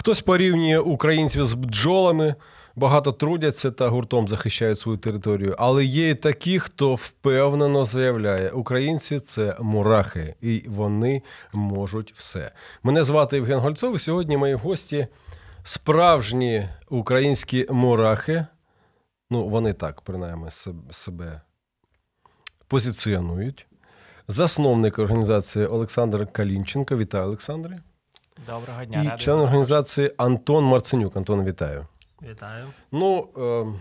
Хтось порівнює українців з бджолами, багато трудяться та гуртом захищають свою територію. Але є і такі, хто впевнено заявляє, українці це мурахи, і вони можуть все. Мене звати Євген Гольцов. і Сьогодні мої гості справжні українські мурахи. Ну, вони так, принаймні, себе позиціонують. Засновник організації Олександр Калінченко. Вітаю, Олександре. Доброго дня. І радий член організації Антон Марценюк. Антон, вітаю. Вітаю. Ну, е,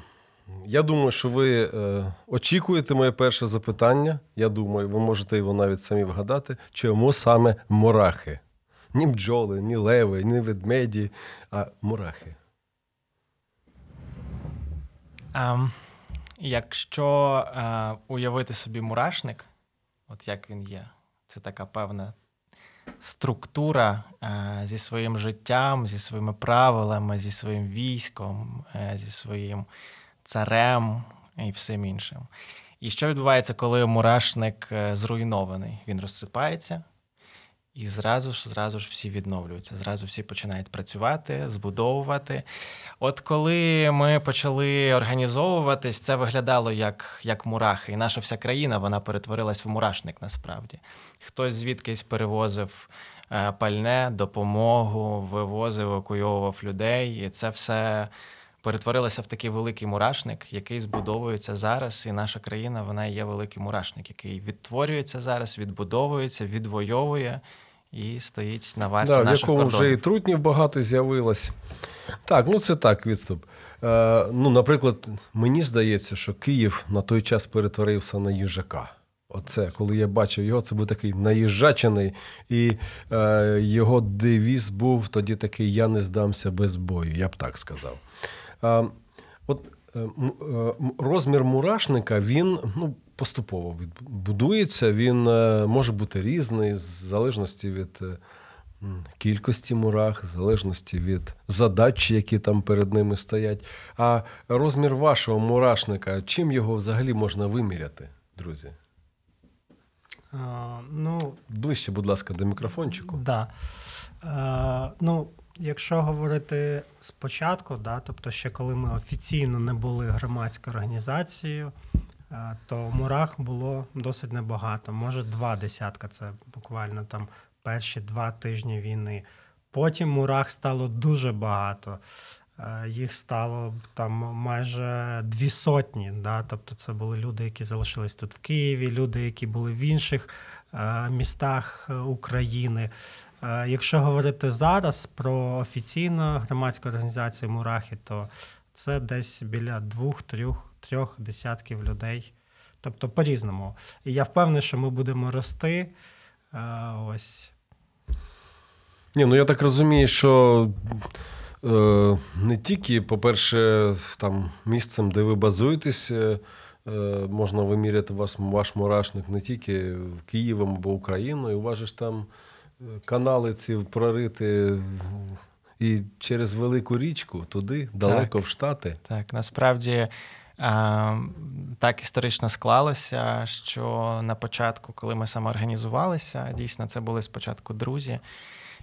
я думаю, що ви е, очікуєте моє перше запитання. Я думаю, ви можете його навіть самі вгадати, чому саме мурахи? Ні бджоли, ні леви, ні ведмеді, а мурахи. Ем, якщо е, уявити собі мурашник, от як він є, це така певна структура е, зі своїм життям, зі своїми правилами, зі своїм військом, е, зі своїм царем і всім іншим. І що відбувається, коли мурашник е, зруйнований? Він розсипається, і зразу ж, зразу ж всі відновлюються, зразу всі починають працювати, збудовувати. От коли ми почали організовуватись, це виглядало як, як мурахи. І наша вся країна вона перетворилась в мурашник насправді. Хтось звідкись перевозив е, пальне, допомогу, вивозив, евакуйовував людей. І це все перетворилося в такий великий мурашник, який збудовується зараз. І наша країна вона є великий мурашник, який відтворюється зараз, відбудовується, відвоює і стоїть на варті Да, наших кордонів. вже і трутнів багато з'явилось. Так, ну це так, відступ. Е, ну, наприклад, мені здається, що Київ на той час перетворився на їжака. Оце, коли я бачив його, це був такий наїжачений, і е, його девіз був тоді такий Я не здамся без бою, я б так сказав. От е, е, розмір мурашника він ну, поступово будується, він е, може бути різний, в залежності від. Кількості мурах, в залежності від задач, які там перед ними стоять. А розмір вашого мурашника, чим його взагалі можна виміряти, друзі? А, ну, Ближче, будь ласка, до мікрофончику. да. Е, ну, якщо говорити спочатку, да, тобто ще коли ми офіційно не були громадською організацією, е, то мурах було досить небагато. Може, два десятка, це буквально там перші два тижні війни. Потім мурах стало дуже багато. Е, Їх стало там майже дві сотні. Да? Тобто це були люди, які залишились тут в Києві, люди, які були в інших е, містах України. Е, Якщо говорити зараз про офіційну громадську організацію Мурахи, то це десь біля двох-трьох трьох десятків людей. Тобто по-різному. І я впевнений, що ми будемо рости. Е, Ось Ні, ну я так розумію, що е, не тільки, по-перше, там місцем, де ви базуєтесь, можна виміряти вас, ваш мурашник не тільки Києвом або Україною. У вас ж там канали ці прориті і через велику річку туди, далеко в Штати. Так, насправді так історично склалося, що на початку, коли ми самоорганізувалися, дійсно це були спочатку друзі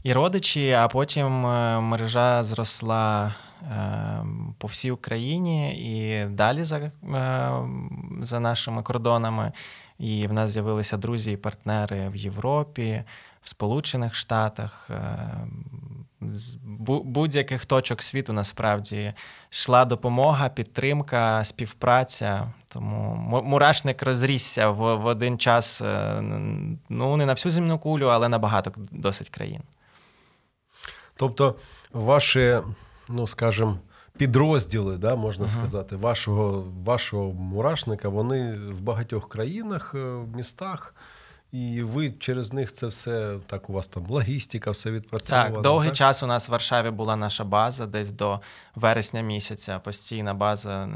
і родичі, а потім е, мережа зросла е, по всій Україні і далі за, е, за нашими кордонами. І в нас з'явилися друзі і партнери в Європі, в Сполучених Штатах. е, З будь-яких точок світу насправді йшла допомога, підтримка, співпраця. Тому мурашник розрісся в, в один час, е, ну не на всю земну кулю, але на багато досить країн. Тобто, ваші, ну скажімо, підрозділи, да, можна Мгм. сказати, вашого, вашого мурашника, вони в багатьох країнах, е, в містах. І ви через них це все так. У вас там логістика, все відпрацьовано. Так, довгий час у нас в Варшаві була наша база, десь до вересня місяця, постійна база,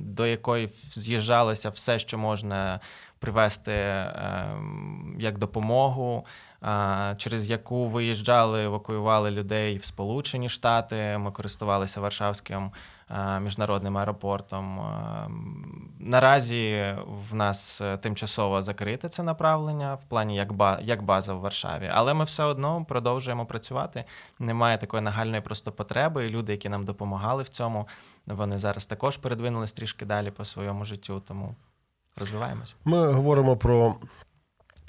до якої з'їжджалося все, що можна привезти ем, як допомогу, через яку виїжджали, евакуювали людей в Сполучені Штати. Ми користувалися Варшавським міжнародним аеропортом. Ем, Наразі в нас е, тимчасово закрите це направлення в плані як, ба- як база в Варшаві, але ми все одно продовжуємо працювати. Немає такої нагальної просто потреби. І люди, які нам допомагали в цьому, вони зараз також передвинулись трішки далі по своєму життю, тому розвиваємось. Ми говоримо про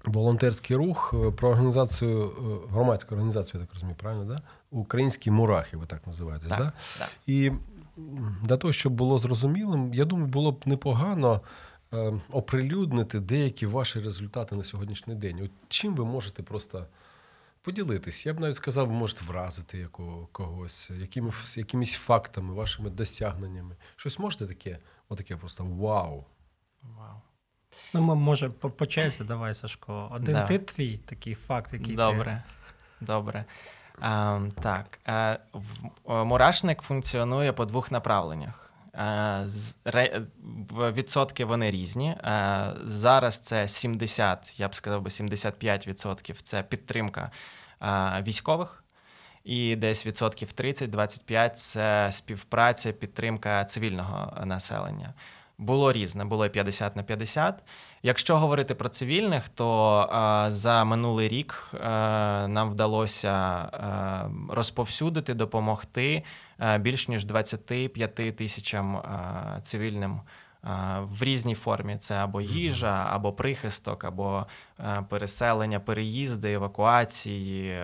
волонтерський рух, е, про організацію, е, громадську організацію, я так розумію, правильно, да? Українські мурахи, ви так називаєтесь, Так, да? так. І для того, щоб було зрозумілим, я думаю, було б непогано е, оприлюднити деякі ваші результати на сьогоднішній день. От чим ви можете просто поділитись? Я б навіть сказав, ви можете вразити якого, когось, якимось, якимись фактами, вашими досягненнями. Щось можете таке? Отаке просто вау. Вау. Ну, ми, може, по, по черзі, давай, Сашко. Один Да. ти твій такий факт, який ти. Добре. Добре. А, так. е, в- е, Мурашник функціонує по двох направленнях. Е, з- ре- Відсотки вони різні. Е, Зараз це 70, я б сказав би 75% це підтримка е, військових. І десь відсотків 30-25 це співпраця, підтримка цивільного населення. Було різне, було 50 на 50. Якщо говорити про цивільних, то е, за минулий рік е, нам вдалося е, розповсюдити, допомогти е, більш ніж 25 тисячам е, цивільним. е, В різній формі це або їжа, або прихисток, або переселення, переїзди, евакуації,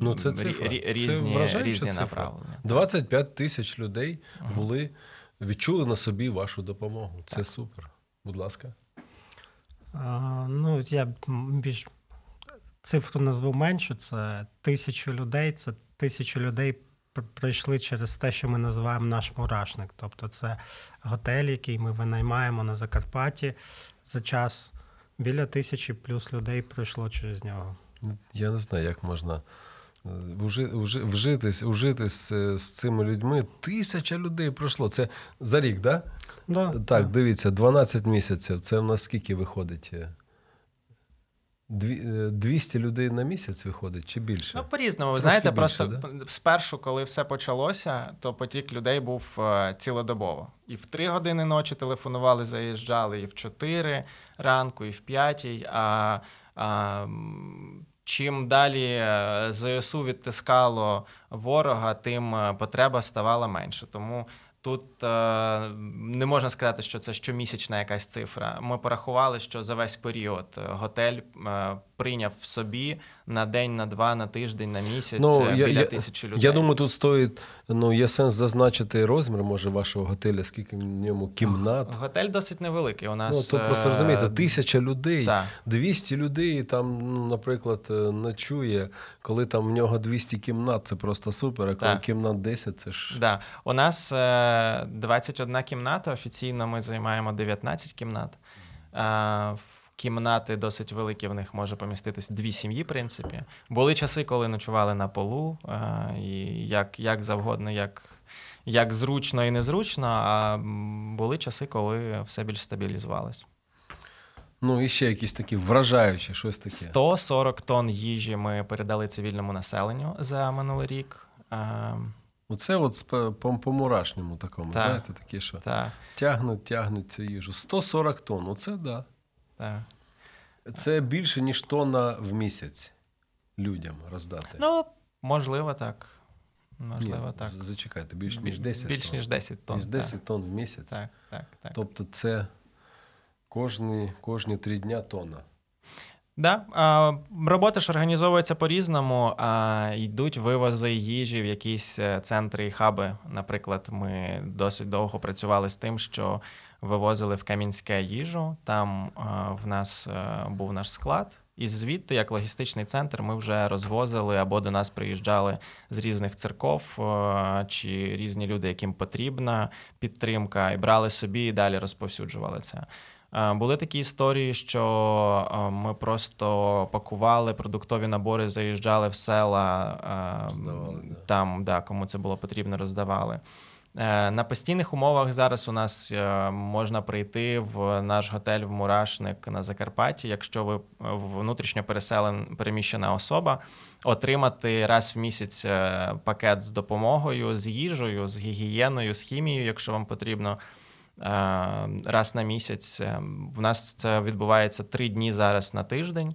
Ну, це цифра. рі- Це різні, різні цифра. направлення. 25 тисяч людей були, відчули на собі вашу допомогу. Це супер. Будь ласка. А, ну, я більш цифру назву меншу. Це тисячу людей. Це тисячу людей пройшли через те, що ми називаємо наш мурашник. Тобто, це готель, який ми винаймаємо на Закарпатті за час. Біля тисячі плюс людей пройшло через нього. Я не знаю, як можна е, вжи- вжи- вжитись, ужитись е, з цими людьми. Тисяча людей пройшло. Це за рік, да? Да, Так, дивіться, 12 місяців. Це в нас скільки виходить? Е, е, 200 людей на місяць виходить чи більше? Ну, по-різному. Ви знаєте, більше, просто да? спершу, коли все почалося, то потік людей був е, цілодобово. І в 3 години ночі телефонували, заїжджали, і в 4 ранку, і в 5. А, а чим далі е, ЗСУ відтискало ворога, тим е, потреба ставала менше. Тому. Тут е, не можна сказати, що це щомісячна якась цифра. Ми порахували, що за весь період готель прийняв в собі на день, на два, на тиждень, на місяць е, біля тисячі людей. Ну, Я думаю, тут стоїть, ну, є сенс зазначити розмір, може, вашого готеля, скільки в ньому кімнат. Готель досить невеликий. У Ну, нас то просто е, розумієте, тисяча людей, Так. 200 людей там, ну, наприклад, е, ночує, коли там в нього 200 кімнат, це просто супер. А коли Так. кімнат 10, це ж. Да. У нас е, 21 кімната. Офіційно ми займаємо 19 кімнат. Е, в кімнати досить великі, в них може поміститись дві сім'ї, в принципі. Були часи, коли ночували на полу, е, і як, як завгодно, як, як зручно і незручно. А були часи, коли все більш стабілізувалось. Ну, і ще якісь такі вражаючі, щось таке. 140 тонн їжі ми передали цивільному населенню за минулий рік. Е, Оце от по, мурашньому такому, Так. знаєте, такі, що та, тягнуть, тягнуть цю їжу. 140 тонн, оце да. Та. Це більше, ніж тонна в місяць людям роздати. Ну, можливо, так. Можливо, Ні, так. Зачекайте, більш ніж 10 Більш тонн. ніж 10 тонн. Ніж 10 тонн в місяць. Так, так, так. Тобто це кожні, кожні три дня тонна. Да, а, робота ж організовується по-різному. А, йдуть вивози їжі в якісь е, центри і хаби. Наприклад, ми досить довго працювали з тим, що вивозили в Кам'янське їжу. Там в нас е, був наш склад. І звідти, як логістичний центр, ми вже розвозили або до нас приїжджали з різних церков е, чи різні люди, яким потрібна підтримка, і брали собі і далі розповсюджували це. Е, були такі історії, що е, ми просто пакували продуктові набори, заїжджали в села е, Роздавали, да. там, да, кому це було потрібно, роздавали. Е, На постійних умовах зараз у нас е, можна прийти в наш готель в Мурашник на Закарпатті, якщо ви е, внутрішньо переселен переміщена особа, отримати раз в місяць пакет з допомогою, з їжею, з гігієною, з хімією, якщо вам потрібно. Раз на місяць. В нас це відбувається три дні зараз на тиждень.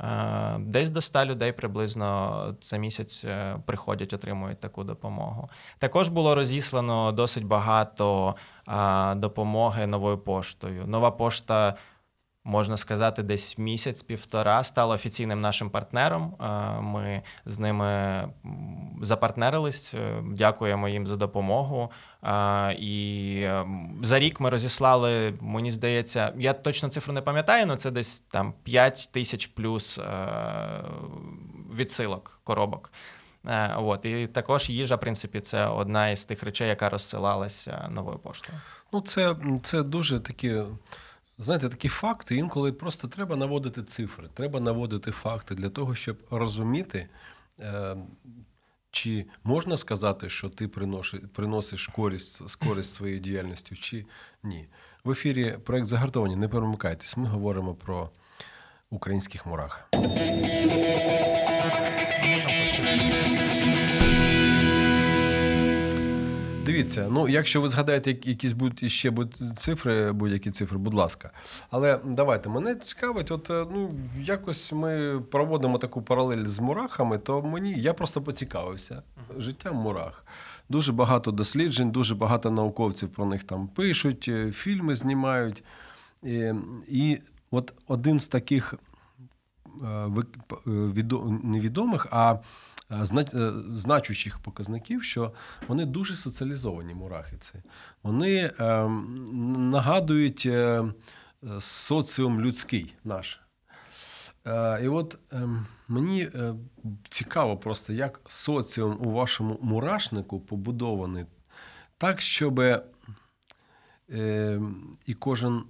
Е, Десь до 100 людей приблизно це місяць е, приходять, отримують таку допомогу. Також було розіслано досить багато допомоги новою поштою. Нова пошта, можна сказати, десь місяць-півтора стала офіційним нашим партнером. Е, Ми з ними запартнерились. е, Дякуємо їм за допомогу. І ем, за рік ми розіслали, мені здається, я точно цифру не пам'ятаю, але це десь там 5 тисяч плюс е, відсилок коробок. Е, От. І також їжа, в принципі, це одна із тих речей, яка розсилалася новою поштою. Ну, це, це дуже такі, знаєте, такі факти. Інколи просто треба наводити цифри, треба наводити факти для того, щоб розуміти, е, чи можна сказати, що ти приносиш, користь, користь своєю діяльністю, чи ні. В ефірі проект загартовані. Не перемикайтесь. Ми говоримо про українських мурах. Дивіться, ну якщо ви згадаєте якісь будь ще будь цифри, будь-які цифри, будь ласка. Але давайте мене цікавить, от е, ну якось ми проводимо таку паралель з мурахами, то мені я просто поцікавився життям мурах. Дуже багато досліджень, дуже багато науковців про них там пишуть, е, фільми знімають. І, і от один з таких е, невідомих, а значущих показників, що вони дуже соціалізовані мурахи. Ці. Вони е, нагадують е, е, соціум людський наш. Е, І от е, мені е, цікаво просто, як соціум у вашому мурашнику побудований так, щоб е, і кожен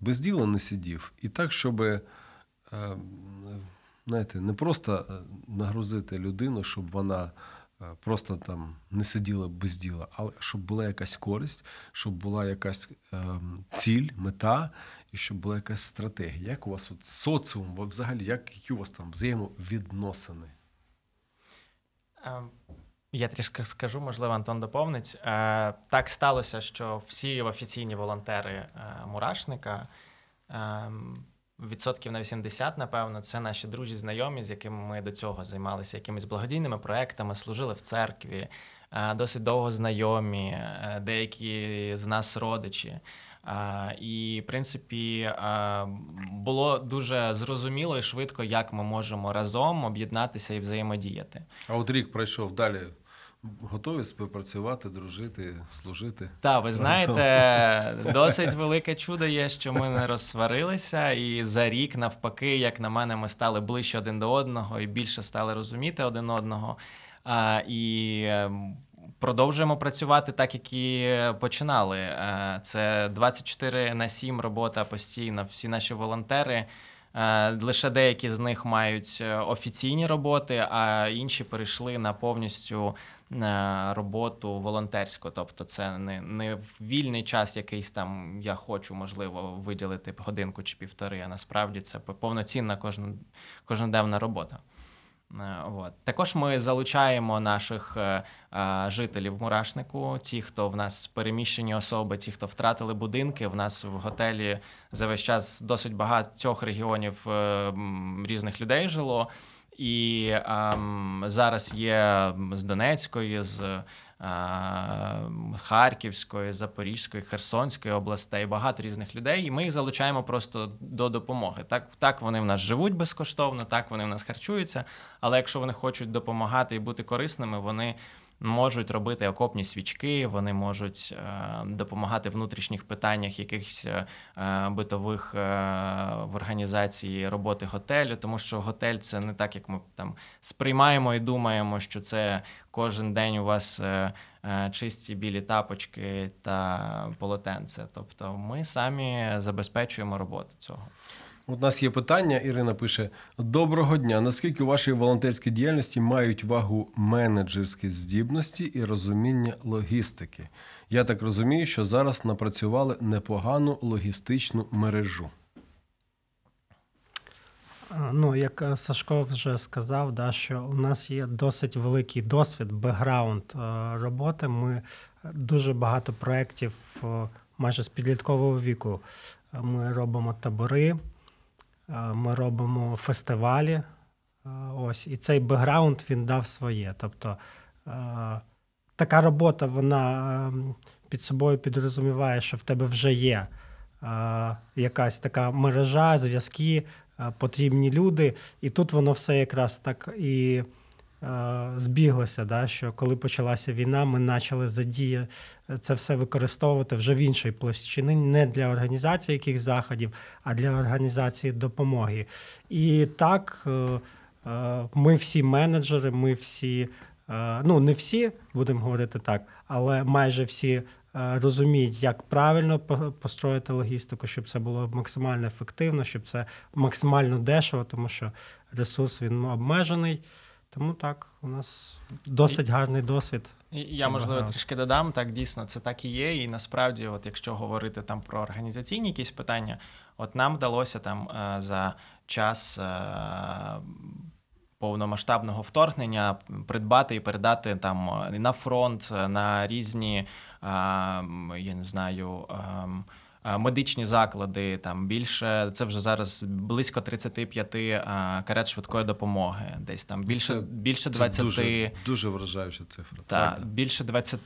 без діла не сидів, і так, щоб е, знаєте, не просто е, нагрузити людину, щоб вона е, просто там не сиділа без діла, але щоб була якась користь, щоб була якась е, ціль, мета, і щоб була якась стратегія. Як у вас от соціум, взагалі, як, які у вас там взаємовідносини? Е, Я трішки скажу, можливо, Антон доповнить. Е, Так сталося, що всі офіційні волонтери мурашника, е, відсотків на 80, напевно, це наші друзі, знайомі, з якими ми до цього займалися якимись благодійними проектами, служили в церкві, е, досить довго знайомі, е, деякі з нас родичі. А, і, в принципі, було дуже зрозуміло і швидко, як ми можемо разом об'єднатися і взаємодіяти. А от рік пройшов далі. Готові співпрацювати, дружити, служити? Та ви знаєте, досить велике чудо є, що ми не розсварилися, і за рік, навпаки, як на мене, ми стали ближче один до одного і більше стали розуміти один одного. А, і ем, продовжуємо працювати так, як і починали. Е, Це 24 на 7 робота постійно. Всі наші волонтери. Е, Лише деякі з них мають е, офіційні роботи, а інші перейшли на повністю е, роботу волонтерську. Тобто, це не, не вільний час, якийсь там я хочу, можливо, виділити годинку чи півтори, а насправді це повноцінна кожна, кожноденна робота. Е, От. Також ми залучаємо наших е, е, жителів мурашнику, ті, хто в нас переміщені особи, ті, хто втратили будинки. В нас в готелі за весь час досить багатьох регіонів різних людей жило. І ем, зараз є з Донецької, з Харківської, Запорізької, Херсонської областей багато різних людей, і ми їх залучаємо просто до допомоги. Так, так вони в нас живуть безкоштовно, так вони в нас харчуються. Але якщо вони хочуть допомагати і бути корисними, вони можуть робити окопні свічки, вони можуть допомагати в внутрішніх питаннях якихось битових в організації роботи готелю, тому що готель це не так, як ми там сприймаємо і думаємо, що це кожен день у вас е, е, чисті білі тапочки та полотенце. Тобто ми самі забезпечуємо роботу цього. У нас є питання. Ірина пише: Доброго дня. Наскільки у вашій волонтерській діяльності мають вагу менеджерські здібності і розуміння логістики? Я так розумію, що зараз напрацювали непогану логістичну мережу. Ну, як е, Сашко вже сказав, да, що у нас є досить великий досвід, бекграунд е, роботи. Ми дуже багато проєктів е, майже з підліткового віку. Ми робимо табори, ми робимо фестивалі. Ось, І цей бекграунд він дав своє. Тобто така робота, вона під собою підрозуміває, що в тебе вже є якась така мережа, зв'язки, потрібні люди. І тут воно все якраз так і збіглося, да, що коли почалася війна, ми почали задія це все використовувати вже в іншій площині, не для організації якихось заходів, а для організації допомоги. І так е, е, ми всі менеджери, ми всі. Е, ну, не всі, будемо говорити так, але майже всі Е, розуміють, як правильно построїти логістику, щоб це було максимально ефективно, щоб це максимально дешево, тому що ресурс він обмежений. Тому так, у нас досить гарний досвід. Я можливо трішки додам. Так дійсно це так і є. І насправді, от якщо говорити там про організаційні якісь питання, от нам вдалося там е, за час е, повномасштабного вторгнення придбати і передати там на фронт на різні я не знаю. Медичні заклади там більше це вже зараз близько 35 а, карет швидкої допомоги. Десь там більше це, більше 20... Це дуже, дуже вражаюча цифра. Та більше 20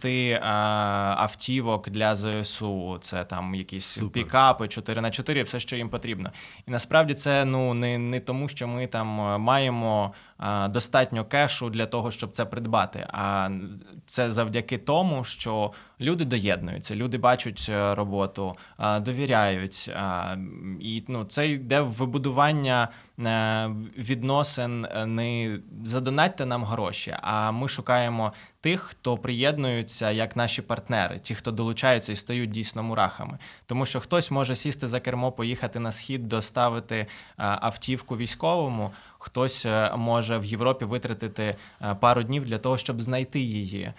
автівок для ЗСУ. Це там якісь Супер. пікапи 4 на 4 все, що їм потрібно. І насправді це ну не не тому, що ми там маємо достатньо кешу для того, щоб це придбати. А це завдяки тому, що люди доєднуються, люди бачать е, роботу, довіряють. І ну, це йде в вибудування е, відносин. Е, не задонатьте нам гроші, а ми шукаємо тих, хто приєднуються як наші партнери, ті, хто долучаються і стають дійсно мурахами. Тому що хтось може сісти за кермо, поїхати на схід, доставити автівку військовому. Хтось е, може в Європі витратити е, пару днів для того, щоб знайти її.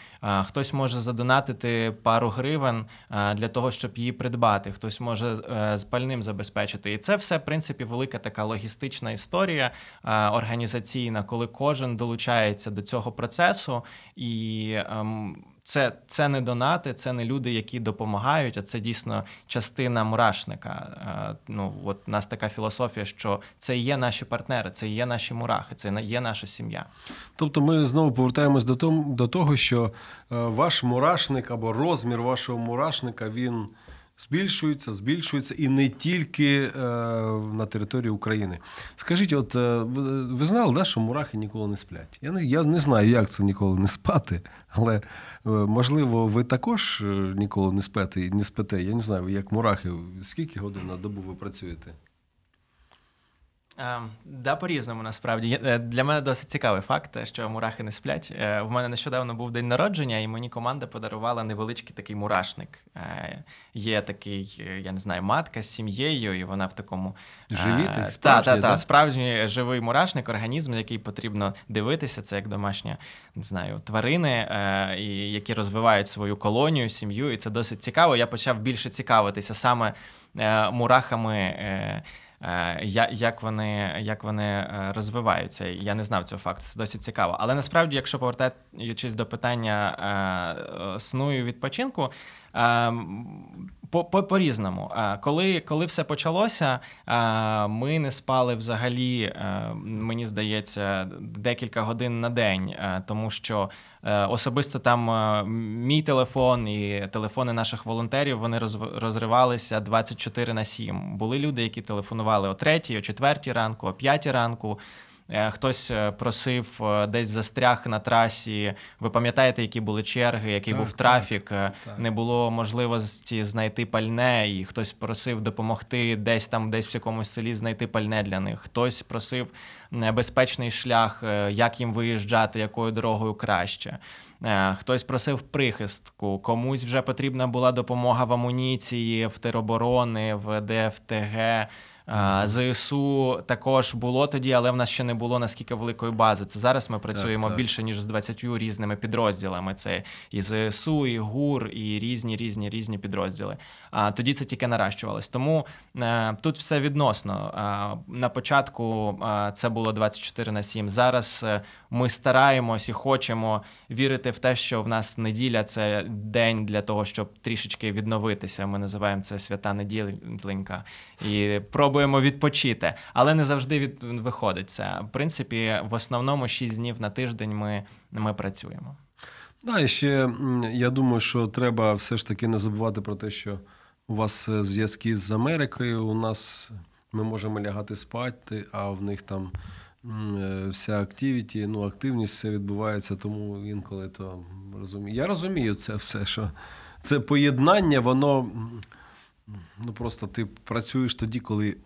Хтось може задонатити пару гривень е, для того, щоб її придбати. Хтось може з пальним забезпечити. І це все в принципі велика така логістична історія організаційна, коли кожен долучається до цього процесу і. Це це не донати, це не люди, які допомагають, а це дійсно частина мурашника. Е, ну от у нас така філософія, що це є наші партнери, це є наші мурахи, це є наша сім'я. Тобто, ми знову повертаємось до того, до того, що е, ваш мурашник або розмір вашого мурашника він збільшується, збільшується і не тільки е, на території України. Скажіть, от е, ви знали, да, що мурахи ніколи не сплять? Я не я не знаю, як це ніколи не спати, але е, можливо, ви також ніколи не спите, не спите. Я не знаю, як мурахи, скільки годин на добу ви працюєте? Ем, да, по-різному насправді е, для мене досить цікавий факт, що мурахи не сплять. У е, мене нещодавно був день народження, і мені команда подарувала невеличкий такий мурашник. Е, є такий, я не знаю, матка з сім'єю, і вона в такому живі та, та, та, справжній живий мурашник, організм, який потрібно дивитися. Це як домашня не знаю, тварини, які розвивають свою колонію, сім'ю. І це досить цікаво. Я почав більше цікавитися саме мурахами. Е, як вони як вони е, розвиваються. Я не знав цього факту, це досить цікаво. Але насправді, якщо повертаючись до питання е, сну і відпочинку, по, по, по-різному. Коли коли все почалося, ми не спали взагалі, мені здається, декілька годин на день, тому що особисто там мій телефон і телефони наших волонтерів вони розривалися 24 на 7. Були люди, які телефонували о 3, о 4 ранку, о 5 ранку. Е, хтось е, просив десь застряг на трасі. Ви пам'ятаєте, які були черги, який так, був трафік, так. не було можливості знайти пальне, і хтось просив допомогти десь там, десь в якомусь селі знайти пальне для них. Хтось просив безпечний шлях, як їм виїжджати, якою дорогою краще. Хтось просив прихистку, комусь вже потрібна була допомога в амуніції, в тероборони, в ДФТГ. ЗСУ також було тоді, але в нас ще не було наскільки великої бази. Це зараз ми працюємо так, так. більше ніж з 20 різними підрозділами. Це і ЗСУ, і ГУР, і різні, різні, різні підрозділи. А тоді це тільки наращувалось. Тому е, тут все відносно. На початку це було 24 на 7. Зараз е, ми стараємось і хочемо вірити в те, що в нас неділя це день для того, щоб трішечки відновитися. Ми називаємо це свята неділенька. І пробуємо відпочити, але не завжди від виходить це. В принципі, в основному 6 днів на тиждень ми, ми працюємо. Да, і ще я думаю, що треба все ж таки не забувати про те, що у вас е, зв'язки з Америкою. У нас ми можемо лягати спати, а в них там е, вся активіті, ну, активність все відбувається, тому інколи то розумію. Я розумію це все, що це поєднання, воно ну просто ти працюєш тоді, коли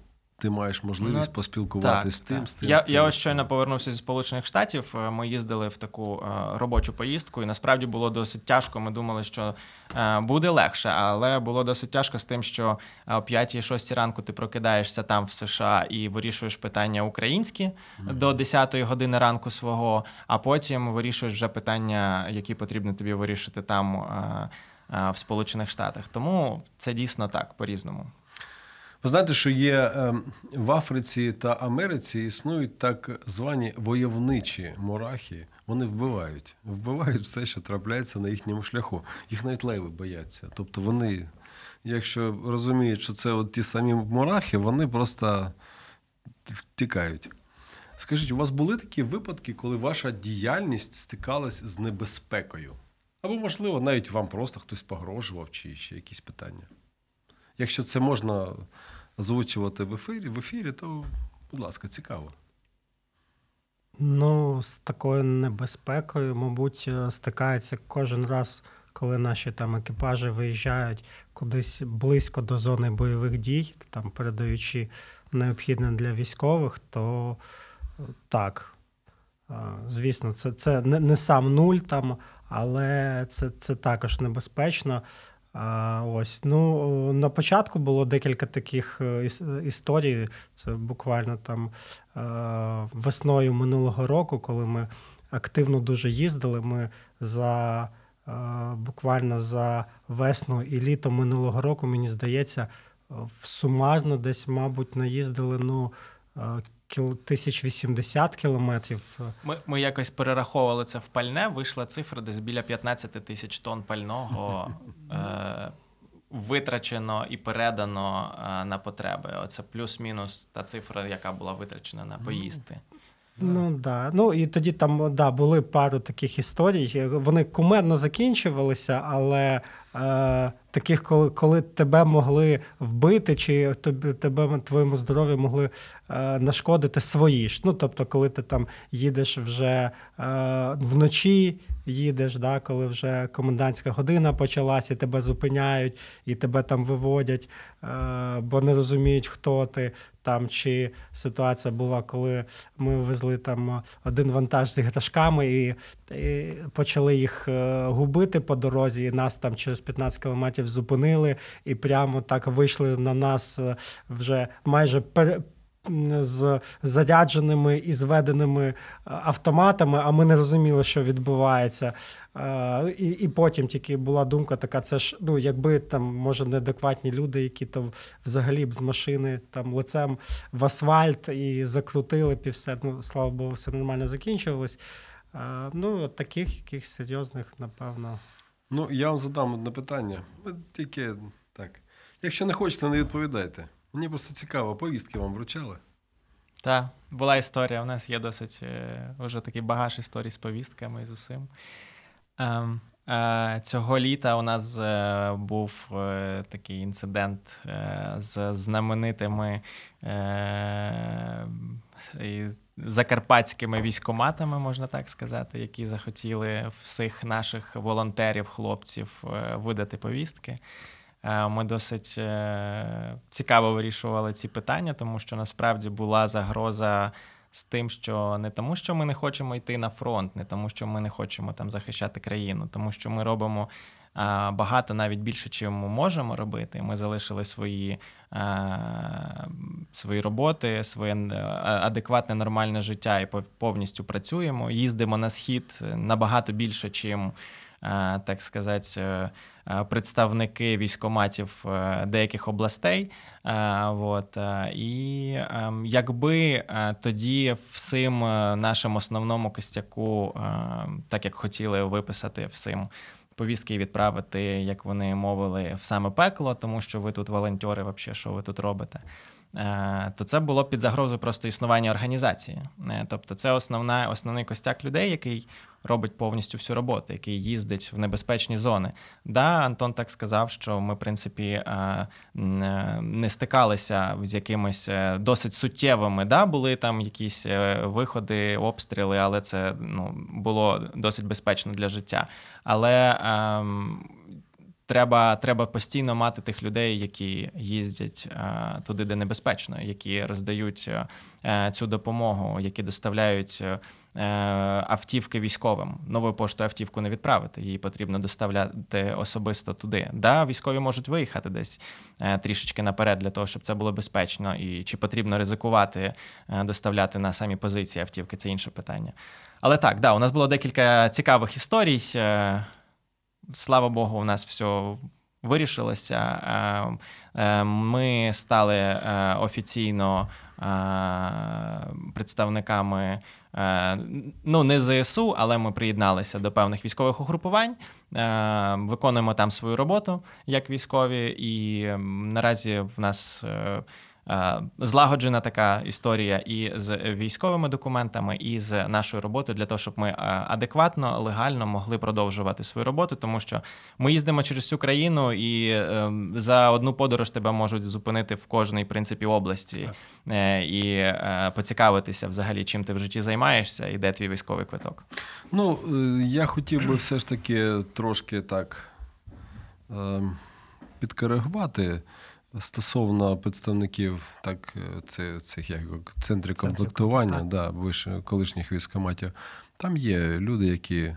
ти маєш можливість ну, поспілкуватися з тим, з тим. Я з тим, я ось щойно повернувся зі Сполучених Штатів. Е, ми їздили в таку е, робочу поїздку, і насправді було досить тяжко. Ми думали, що е, буде легше, але було досить тяжко з тим, що о 5-6 ранку ти прокидаєшся там в США і вирішуєш питання українські mm-hmm. до 10 години ранку свого, а потім вирішуєш вже питання, які потрібно тобі вирішити там. В Сполучених Штатах тому це дійсно так по різному. Ви знаєте, що є ем, в Африці та Америці існують так звані войовничі мурахи. Вони вбивають, вбивають все, що трапляється на їхньому шляху. Їх навіть леви бояться. Тобто вони, якщо розуміють, що це от ті самі мурахи, вони просто втікають. Скажіть, у вас були такі випадки, коли ваша діяльність стикалась з небезпекою? Або, можливо, навіть вам просто хтось погрожував, чи ще якісь питання? Якщо це можна озвучувати в ефірі, в ефірі, то, будь ласка, цікаво. Ну, з такою небезпекою, мабуть, е, стикається кожен раз, коли наші там екіпажі виїжджають кудись близько до зони бойових дій, там передаючи необхідне для військових, то е, так. Звісно, це це не не сам нуль, там, але це це також небезпечно. А, Ось ну на початку було декілька таких е, історій. Це буквально там е, весною минулого року, коли ми активно дуже їздили. Ми за е, буквально за весну і літо минулого року, мені здається, сумарно десь, мабуть, наїздили ну. Тисяч вісімдесят кілометрів. Ми ми якось перераховували це в пальне. Вийшла цифра десь біля 15 тисяч тонн пального е, витрачено і передано е, на потреби. Оце плюс-мінус та цифра, яка була витрачена на поїсти. Ну да. Ну і тоді там да, були пару таких історій. Вони кумедно закінчувалися, але е, таких, коли коли тебе могли вбити, чи тобі тебе твоєму здоров'ю могли е, нашкодити свої ж. Ну тобто, коли ти там їдеш вже е, вночі їдеш, да, коли вже комендантська година почалася, тебе зупиняють і тебе там виводять, е, бо не розуміють, хто ти там. Чи ситуація була, коли ми везли там один вантаж з іграшками і, і почали їх е, губити по дорозі, і нас там через 15 кілометрів зупинили, і прямо так вийшли на нас е, вже майже з зарядженими і зведеними е, автоматами, а ми не розуміли, що відбувається. Е, і і потім тільки була думка така: це ж ну, якби там, може, неадекватні люди, які то взагалі б з машини там лицем в асфальт і закрутили б і все. Ну, слава Богу, все нормально закінчувалось. Е, ну, таких якихось серйозних, напевно. Ну, я вам задам одне питання. Тільки так. Якщо не хочете, не відповідайте. Мені просто цікаво, повістки вам вручали? Так, була історія. У нас є досить е, вже такий багаж історій з повістками і з усім. Е, е, цього літа у нас е, був е, такий інцидент е, з знаменитими закарпатськими військоматами, можна так сказати, які захотіли всіх наших волонтерів, хлопців е, видати повістки. Е, ми досить е, цікаво вирішували ці питання, тому що насправді була загроза з тим, що не тому, що ми не хочемо йти на фронт, не тому, що ми не хочемо там захищати країну, тому що ми робимо багато навіть більше, чим ми можемо робити. Ми залишили свої свої роботи, своє адекватне нормальне життя і повністю працюємо. Їздимо на схід набагато більше, чим так сказати. Е, представники військоматів е, деяких областей. От. І ем, якби тоді всім нашим основному костяку, так як хотіли виписати всім повістки відправити, як вони мовили, в саме пекло, тому що ви тут волонтери, взагалі, що ви тут робите. Е, то це було під загрозою просто існування організації. Е, тобто, це основна, основний костяк людей, який робить повністю всю роботу, який їздить в небезпечні зони. Да, Антон так сказав, що ми, в принципі, е, не стикалися з якимись досить суттєвими. Да, Були там якісь виходи, обстріли, але це ну, було досить безпечно для життя. Але ем, треба треба постійно мати тих людей, які їздять а, е, туди, де небезпечно, які роздають а, е, цю допомогу, які доставляють. Е, автівки військовим новою поштою автівку не відправити, її потрібно доставляти особисто туди. Да, військові можуть виїхати десь трішечки наперед для того, щоб це було безпечно, і чи потрібно ризикувати доставляти на самі позиції автівки, це інше питання. Але так, да, у нас було декілька цікавих історій слава Богу, у нас все вирішилося. Е, е, ми стали е, офіційно представниками. Ну, не ЗСУ, але ми приєдналися до певних військових угрупувань, виконуємо там свою роботу як військові, і наразі в нас Е, злагоджена така історія і з військовими документами, і з нашою роботою для того, щоб ми е, адекватно, легально могли продовжувати свою роботу, тому що ми їздимо через всю країну, і е, за одну подорож тебе можуть зупинити в кожній принципі області так. і поцікавитися взагалі, чим ти в житті займаєшся, і де твій військовий квиток. Ну я хотів би все ж таки трошки так ем, підкоригувати. Стосовно представників так, е, це, цих як центрів комплектування, да, вище колишніх військоматів, там є люди, які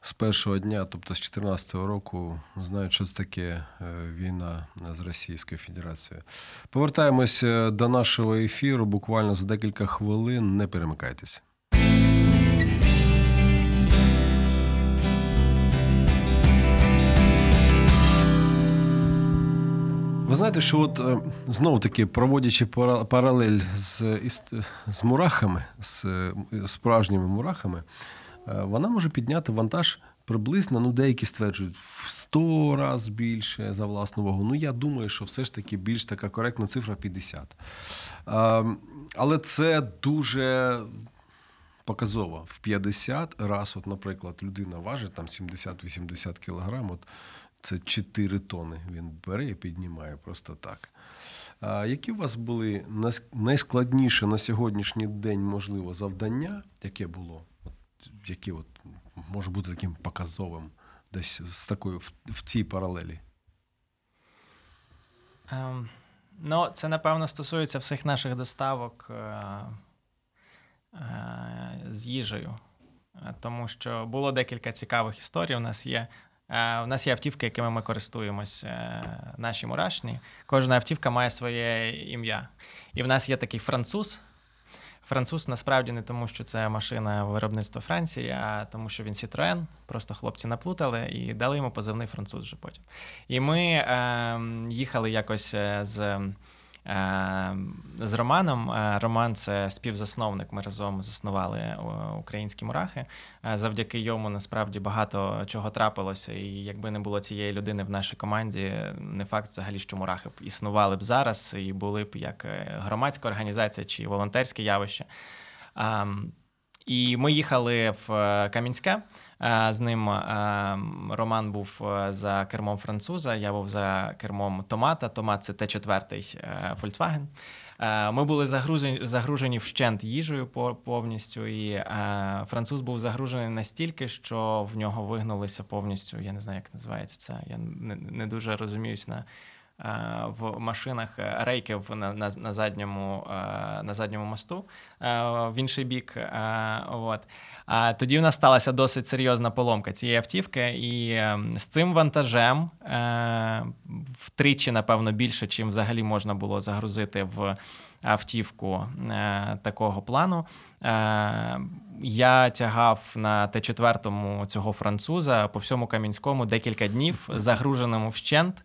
з першого дня, тобто з 2014 року, знають, що це таке е, війна з Російською Федерацією. Повертаємось е, до нашого ефіру. Буквально за декілька хвилин. Не перемикайтеся. Ви знаєте, що от е, знову таки проводячи паралель з з мурахами, з е, справжніми мурахами, е, вона може підняти вантаж приблизно, ну деякі стверджують, в 100 разів більше за власну вагу. Ну, я думаю, що все ж таки більш така коректна цифра 50. Але це дуже. Показово в 50 раз, от, наприклад, людина важить там 70-80 кілограм, от це 4 тони. Він бере і піднімає просто так. А Які у вас були найскладніше на сьогоднішній день, можливо, завдання, яке було? От, Яке от може бути таким показовим десь з такою в, в цій паралелі? Um, ну, це, напевно, стосується всіх наших доставок е, е, з їжею. Е, тому що було декілька цікавих історій. У нас є у нас є автівки, якими ми користуємось, е, наші мурашні. Кожна автівка має своє ім'я. І в нас є такий француз. Француз насправді не тому, що це машина виробництва Франції, а тому, що він Citroën. Просто хлопці наплутали і дали йому позивний француз вже потім. І ми е, їхали якось е, з. Е, з Романом. Е, Роман це співзасновник. Ми разом заснували е, українські мурахи. Завдяки йому насправді багато чого трапилося. І якби не було цієї людини в нашій команді, не факт взагалі, що мурахи б існували б зараз і були б як громадська організація чи волонтерське явище. І ми їхали в Кам'янське. З ним Роман був е, за кермом француза, я був за кермом Томата. Томат це Т4 е, Volkswagen. Е, Ми були загружені, загружені вщент їжею по- повністю, і е, француз був загружений настільки, що в нього вигнулися повністю. Я не знаю, як називається це. Я не, не дуже розуміюсь на. Е, В машинах е, рейки в- на, на, на, задньому, е, на задньому мосту в інший бік. От. Тоді в нас сталася досить серйозна поломка цієї автівки, і е, з цим вантажем втричі, напевно, більше, чим взагалі можна було загрузити в автівку такого плану. Я тягав на Т4 цього француза по всьому Кам'янському декілька днів, загруженому вщент.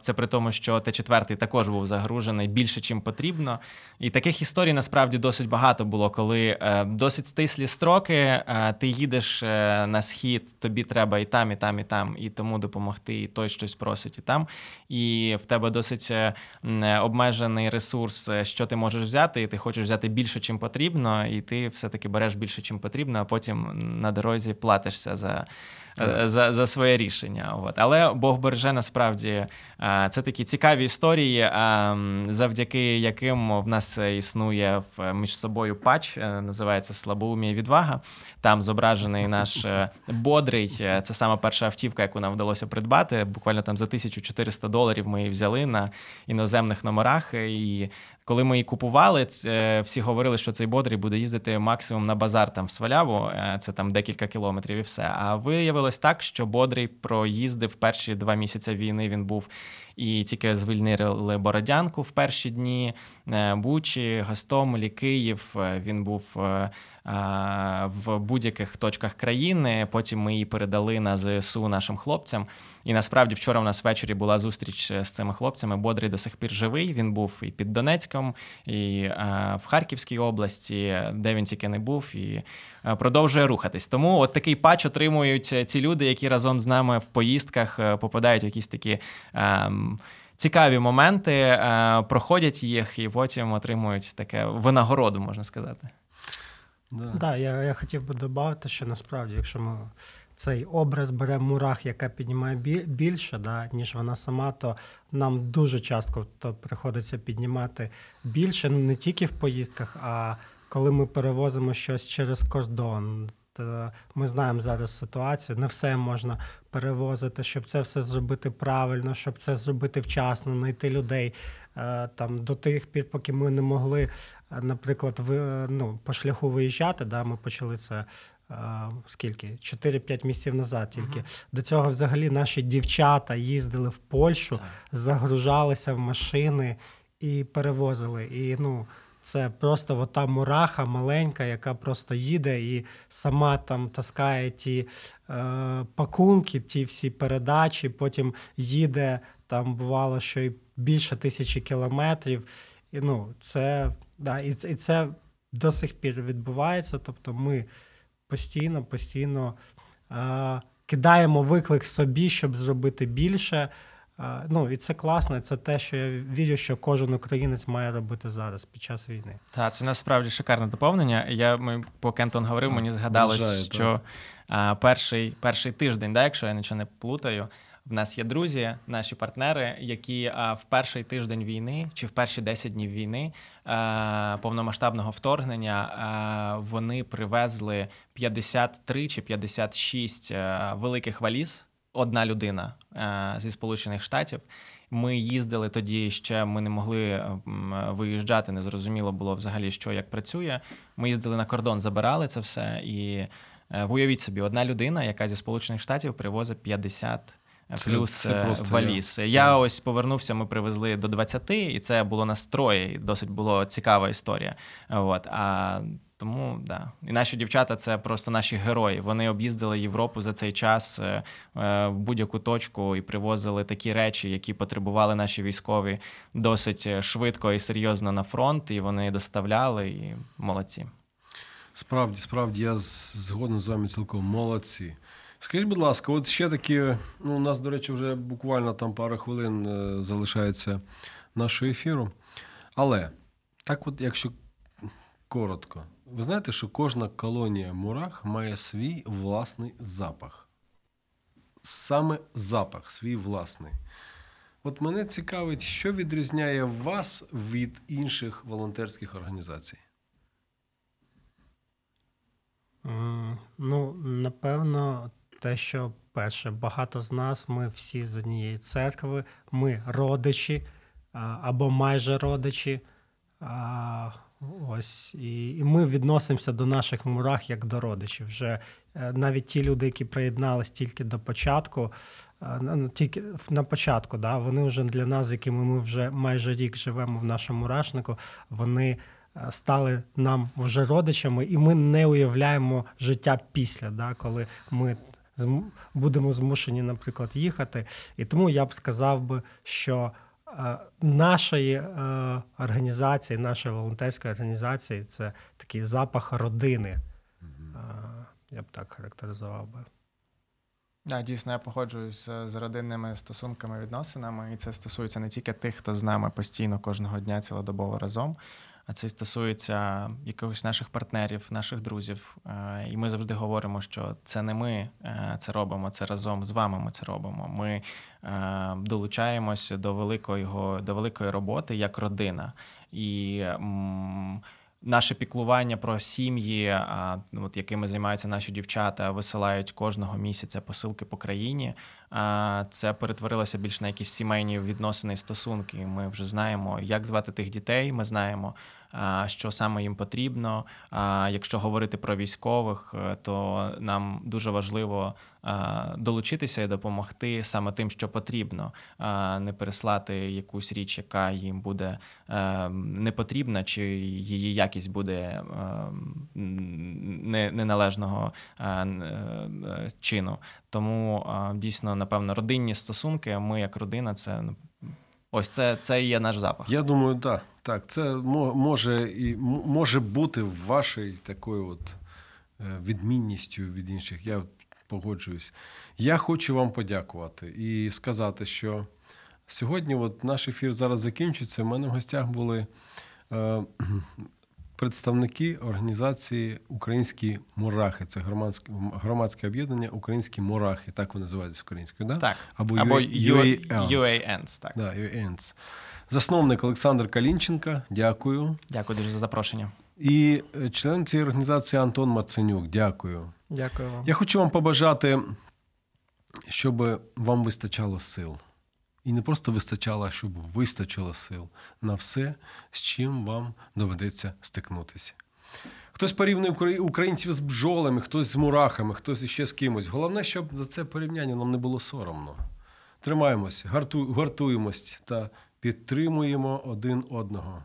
Це при тому, що Т4 також був загружений більше, чим потрібно. І таких історій насправді досить багато було, коли е, досить стислі строки, е, ти їдеш е, на схід, тобі треба і там, і там, і там, і тому допомогти, і той щось просить, і там. І в тебе досить обмежений ресурс, що ти можеш взяти, і ти хочеш взяти більше, чим потрібно, і ти все-таки береш більше, чим потрібно, а потім на дорозі платишся за. Е, За, за своє рішення, от але Бог береже насправді е, це такі цікаві історії, е, завдяки яким в нас існує між собою патч, називається Слабоумія відвага. Там зображений наш бодрий. Це саме перша автівка, яку нам вдалося придбати. Буквально там за 1400 доларів ми її взяли на іноземних номерах. І коли ми її купували, всі говорили, що цей бодрий буде їздити максимум на базар там в Сваляву. Це там декілька кілометрів і все. А виявилось так, що бодрий проїздив перші два місяці війни. Він був і тільки звільнили Бородянку в перші дні. е, Бучі, Гостомелі, Київ. Е, Він був е, в будь-яких точках країни. Потім ми її передали на ЗСУ нашим хлопцям. І насправді вчора у нас ввечері була зустріч з цими хлопцями. Бодрий до сих пір живий. Він був і під Донецьком, і в Харківській області, де він тільки не був, і продовжує рухатись. Тому от такий патч отримують е, ці люди, які разом з нами в поїздках е, попадають в якісь такі. ем, Цікаві моменти, е, проходять їх і потім отримують таке винагороду, можна сказати. Да. Да, я, я хотів би додати, що насправді, якщо ми цей образ беремо мурах, яка піднімає бі- більше, да, ніж вона сама, то нам дуже часто то приходиться піднімати більше, ну, не тільки в поїздках, а коли ми перевозимо щось через кордон. То ми знаємо зараз ситуацію, не все можна перевозити, щоб це все зробити правильно, щоб це зробити вчасно, знайти людей е, там до тих пір, поки ми не могли, наприклад, ви, ну, по шляху виїжджати. Да, ми почали це скільки? 4-5 місяців назад. Тільки до цього, взагалі, наші дівчата їздили в Польщу, загружалися в машини і перевозили. І ну. Це просто ота мураха маленька, яка просто їде і сама там таскає ті е, пакунки, ті всі передачі, потім їде там бувало, що і більше тисячі кілометрів. І ну, це, да, і, і це до сих пір відбувається. Тобто ми постійно, постійно е, кидаємо виклик собі, щоб зробити більше. Е, ну, і це класно, це те, що я вірю, що кожен українець має робити зараз під час війни. Так, це насправді шикарне доповнення. Я ми поки Антон говорив, мені згадалось, вважаю, що а, перший, перший тиждень, да, якщо я нічого не плутаю, в нас є друзі, наші партнери, які в перший тиждень війни чи в перші 10 днів війни повномасштабного вторгнення вони привезли 53 чи 56 великих валіз. Одна людина зі Сполучених Штатів. Ми їздили тоді ще, ми не могли виїжджати, не зрозуміло було взагалі, що як працює. Ми їздили на кордон, забирали це все. І е, уявіть собі, одна людина, яка зі Сполучених Штатів привозить 50 Це- плюс це е, просто валіз. я- Я ось повернувся, ми привезли до 20, і це було на строї. і Досить було цікава історія. От. А тому да. І наші дівчата це просто наші герої. Вони об'їздили Європу за цей час е, е, в будь-яку точку і привозили такі речі, які потребували наші військові досить е, швидко і серйозно на фронт. І вони доставляли і молодці. Справді, справді, я згоден з вами цілком молодці. Скажіть, будь ласка, от ще такі, ну, у нас, до речі, вже буквально там пара хвилин е, залишається нашого ефіру. Але так, от, якщо коротко, ви знаєте, що кожна колонія мурах має свій власний запах. Саме запах, свій власний. От мене цікавить, що відрізняє вас від інших волонтерських організацій. Ну, напевно, те, що перше, багато з нас, ми всі з однієї церкви, ми родичі або майже родичі. Ось, і, і ми відносимося до наших мурах як до родичів. Вже е, навіть ті люди, які приєднались тільки до початку, ну, тільки на початку, да, вони вже для нас, якими ми вже майже рік живемо в нашому мурашнику, вони е, стали нам вже родичами, і ми не уявляємо життя після, да, коли ми будемо змушені, наприклад, їхати. І тому я б сказав би, що е, нашої е, організації, нашої волонтерської організації це такий запах родини. Е, Я б так характеризував би. Да, дійсно, я погоджуюсь з, з родинними стосунками, відносинами, і це стосується не тільки тих, хто з нами постійно кожного дня цілодобово разом, а це стосується якихось наших партнерів, наших друзів. Е, І ми завжди говоримо, що це не ми е, це робимо, це разом з вами ми це робимо. Ми долучаємося до великої, до великої роботи як родина. І наше піклування про сім'ї, ну, от, якими займаються наші дівчата, висилають кожного місяця посилки по країні. Це перетворилося більш на якісь сімейні відносини і стосунки. Ми вже знаємо, як звати тих дітей. Ми знаємо, що саме їм потрібно. А якщо говорити про військових, е, то нам дуже важливо долучитися і допомогти саме тим, що потрібно, а не переслати якусь річ, яка їм буде е, не потрібна, чи її якість буде е, неналежного е, е, чину. Тому е, дійсно, напевно, родинні стосунки. Ми як родина, це ну, ось це, це є наш запах. Я думаю, да, так. Це може і може бути вашою такою от е, відмінністю від інших. Я погоджуюсь. Я хочу вам подякувати і сказати, що сьогодні от наш ефір зараз закінчиться. У мене в гостях були е, представники організації Українські мурахи. Це громадське, громадське об'єднання Українські мурахи. Так вони називаються українською, да? Так. Або, Або UA- UA- UANs, так. Да, UANs. Засновник Олександр Калінченка, дякую. Дякую дуже за запрошення. І е, член цієї організації Антон Маценюк, дякую. Дякую вам. Я хочу вам побажати, щоб вам вистачало сил. І не просто вистачало, а щоб вистачило сил на все, з чим вам доведеться стикнутися. Хтось порівнює українців з бджолами, хтось з мурахами, хтось іще з кимось. Головне, щоб за це порівняння нам не було соромно. Тримаємось, гарту, гартуємось та підтримуємо один одного.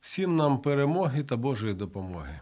Всім нам перемоги та Божої допомоги.